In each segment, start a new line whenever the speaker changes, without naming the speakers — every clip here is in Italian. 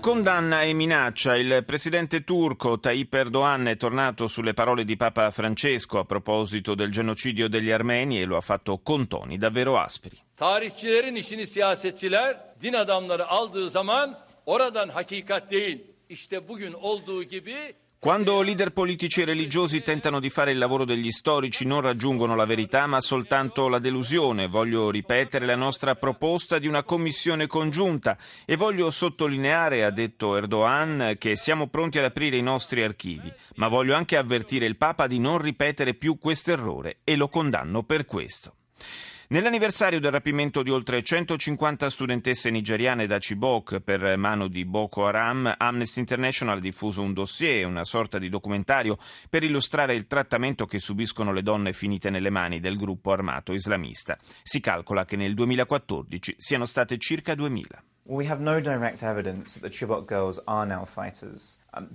Condanna e minaccia. Il presidente turco Tayyip Erdogan è tornato sulle parole di Papa Francesco a proposito del genocidio degli armeni e lo ha fatto con toni davvero aspri.
Tarihçilerin işini siyasetçiler din adamları aldığı zaman oradan hakikat değil. İşte bugün olduğu gibi
Quando leader politici e religiosi tentano di fare il lavoro degli storici non raggiungono la verità ma soltanto la delusione. Voglio ripetere la nostra proposta di una commissione congiunta e voglio sottolineare, ha detto Erdogan, che siamo pronti ad aprire i nostri archivi, ma voglio anche avvertire il Papa di non ripetere più questo errore e lo condanno per questo. Nell'anniversario del rapimento di oltre 150 studentesse nigeriane da Chibok per mano di Boko Haram, Amnesty International ha diffuso un dossier, una sorta di documentario, per illustrare il trattamento che subiscono le donne finite nelle mani del gruppo armato islamista. Si calcola che nel 2014 siano state circa 2000.
We have no direct evidence that the Chibok girls are now fighters. Um,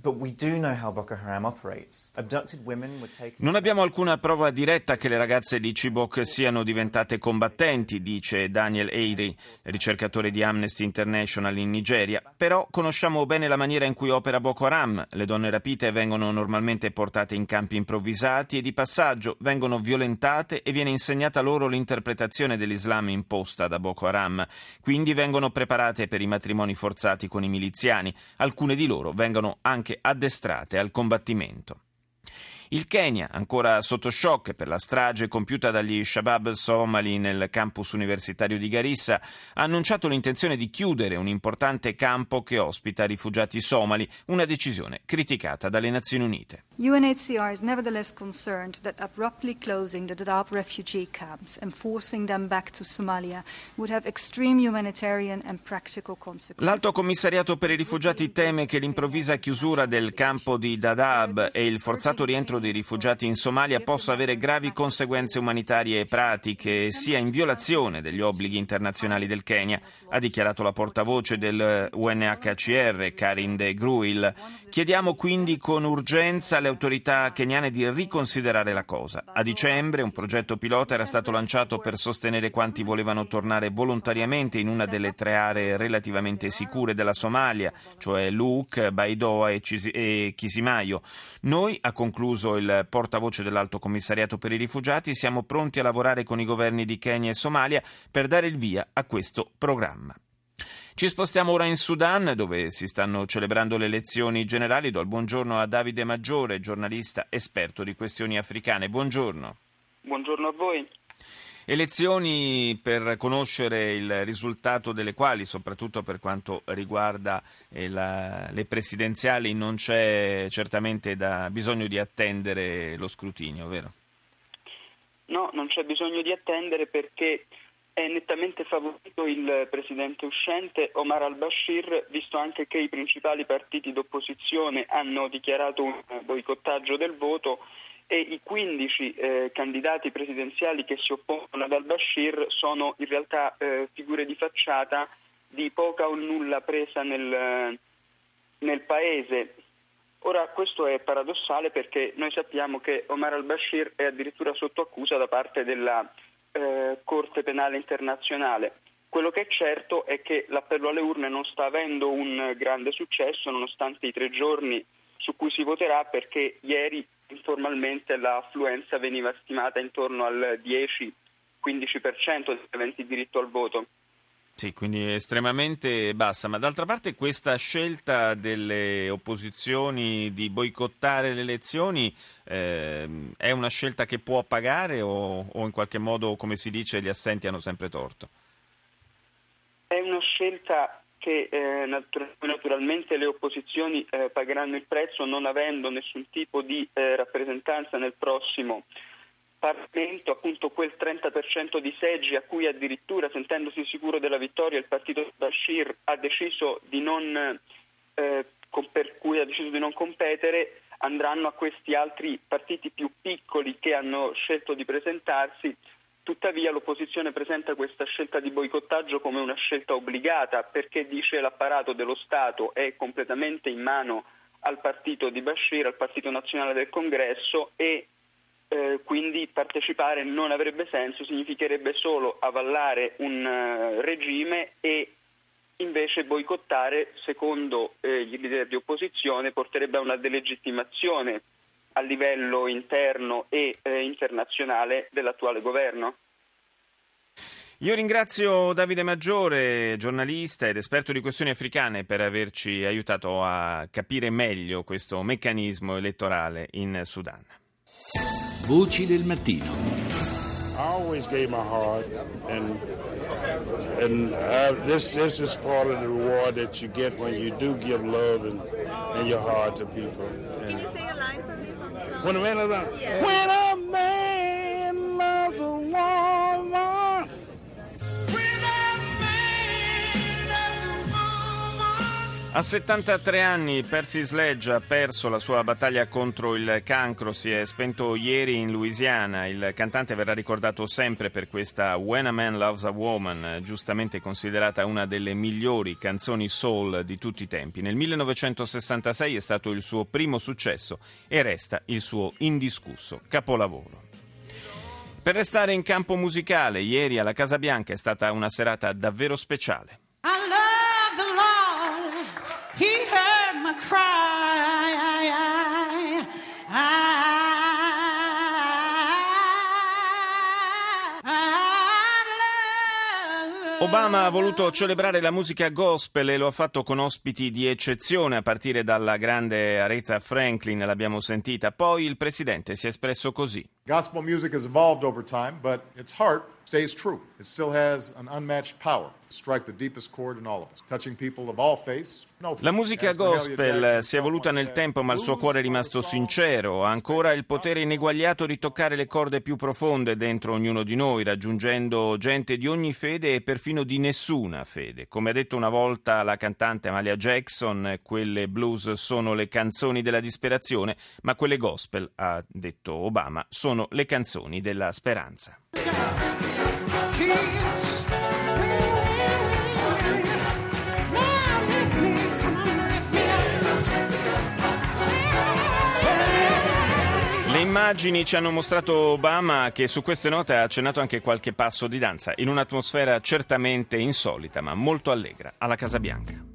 non abbiamo alcuna prova diretta che le ragazze di Chibok siano diventate combattenti, dice Daniel Eyri, ricercatore di Amnesty International in Nigeria, però conosciamo bene la maniera in cui opera Boko Haram. Le donne rapite vengono normalmente portate in campi improvvisati e di passaggio, vengono violentate e viene insegnata loro l'interpretazione dell'Islam imposta da Boko Haram. Quindi vengono preparate per i matrimoni forzati con i miliziani. Alcune di loro vengono anche addestrate al combattimento. Il Kenya, ancora sotto shock per la strage compiuta dagli Shabab somali nel campus universitario di Garissa, ha annunciato l'intenzione di chiudere un importante campo che ospita rifugiati somali, una decisione criticata dalle Nazioni Unite.
UNHCR is nevertheless concerned that abruptly closing the Dadaab refugee camps and forcing them back to Somalia would have extreme humanitarian and practical consequences.
L'Alto Commissariato per i rifugiati teme che l'improvvisa chiusura del campo di Dadaab e il forzato rientro dei rifugiati in Somalia possa avere gravi conseguenze umanitarie e pratiche, sia in violazione degli obblighi internazionali del Kenya, ha dichiarato la portavoce del UNHCR, Karin De Gruil. Chiediamo quindi con urgenza alle autorità keniane di riconsiderare la cosa. A dicembre un progetto pilota era stato lanciato per sostenere quanti volevano tornare volontariamente in una delle tre aree relativamente sicure della Somalia, cioè Luke, Baidoa e, e Chisimaio. Noi, ha concluso il portavoce dell'Alto Commissariato per i Rifugiati, siamo pronti a lavorare con i governi di Kenya e Somalia per dare il via a questo programma. Ci spostiamo ora in Sudan, dove si stanno celebrando le elezioni generali. Do il buongiorno a Davide Maggiore, giornalista esperto di questioni africane. Buongiorno.
Buongiorno a voi.
Elezioni per conoscere il risultato delle quali, soprattutto per quanto riguarda eh, la, le presidenziali, non c'è certamente da, bisogno di attendere lo scrutinio, vero?
No, non c'è bisogno di attendere perché è nettamente favorito il presidente uscente Omar al-Bashir, visto anche che i principali partiti d'opposizione hanno dichiarato un boicottaggio del voto e i 15 eh, candidati presidenziali che si oppongono ad al-Bashir sono in realtà eh, figure di facciata di poca o nulla presa nel, nel paese. Ora questo è paradossale perché noi sappiamo che Omar al-Bashir è addirittura sotto accusa da parte della eh, Corte Penale Internazionale. Quello che è certo è che l'appello alle urne non sta avendo un grande successo nonostante i tre giorni su cui si voterà perché ieri informalmente l'affluenza veniva stimata intorno al 10-15% degli aventi diritto al voto.
Sì, quindi estremamente bassa, ma d'altra parte questa scelta delle opposizioni di boicottare le elezioni eh, è una scelta che può pagare o, o in qualche modo, come si dice, gli assenti hanno sempre torto?
È una scelta che eh, naturalmente le opposizioni eh, pagheranno il prezzo non avendo nessun tipo di eh, rappresentanza nel prossimo Parlamento, appunto quel 30% di seggi a cui addirittura, sentendosi sicuro della vittoria, il partito Bashir ha deciso di non, eh, per cui ha deciso di non competere, andranno a questi altri partiti più piccoli che hanno scelto di presentarsi Tuttavia l'opposizione presenta questa scelta di boicottaggio come una scelta obbligata perché dice l'apparato dello Stato è completamente in mano al partito di Bashir, al partito nazionale del congresso e eh, quindi partecipare non avrebbe senso, significherebbe solo avallare un uh, regime e invece boicottare, secondo eh, i leader di opposizione, porterebbe a una delegittimazione a livello interno e eh, internazionale dell'attuale governo.
Io ringrazio Davide Maggiore, giornalista ed esperto di questioni africane, per averci aiutato a capire meglio questo meccanismo elettorale in Sudan.
Voci del mattino.
I always gave my heart and and I, this this is part of the reward that you get when you do give love and, and your heart to people. And
Can you sing a line for me from the song?
when a man loves
Yeah.
when a woman. A
73 anni Percy Sledge ha perso la sua battaglia contro il cancro, si è spento ieri in Louisiana. Il cantante verrà ricordato sempre per questa When a Man Loves a Woman, giustamente considerata una delle migliori canzoni soul di tutti i tempi. Nel 1966 è stato il suo primo successo e resta il suo indiscusso capolavoro. Per restare in campo musicale, ieri alla Casa Bianca è stata una serata davvero speciale. Obama ha voluto celebrare la musica gospel e lo ha fatto con ospiti di eccezione, a partire dalla grande Aretha Franklin, l'abbiamo sentita. Poi il presidente si è espresso così.
Gospel music has evolved over time, but its heart stays true. It still has an unmatched power to strike the deepest chord in all of us, touching people of all faiths. No,
La musica gospel si è evoluta nel tempo, ma il suo cuore è rimasto sincero. Ha ancora il potere ineguagliato di toccare le corde più profonde dentro ognuno di noi, raggiungendo gente di ogni fede e perfino di nessuna fede. Come ha detto una volta la cantante Amalia Jackson, quelle blues sono le canzoni della disperazione, ma quelle gospel, ha detto Obama, sono le canzoni della speranza.
kiss.
Immagini ci hanno mostrato Obama che su queste note ha accennato anche qualche passo di danza, in un'atmosfera certamente insolita ma molto allegra alla Casa Bianca.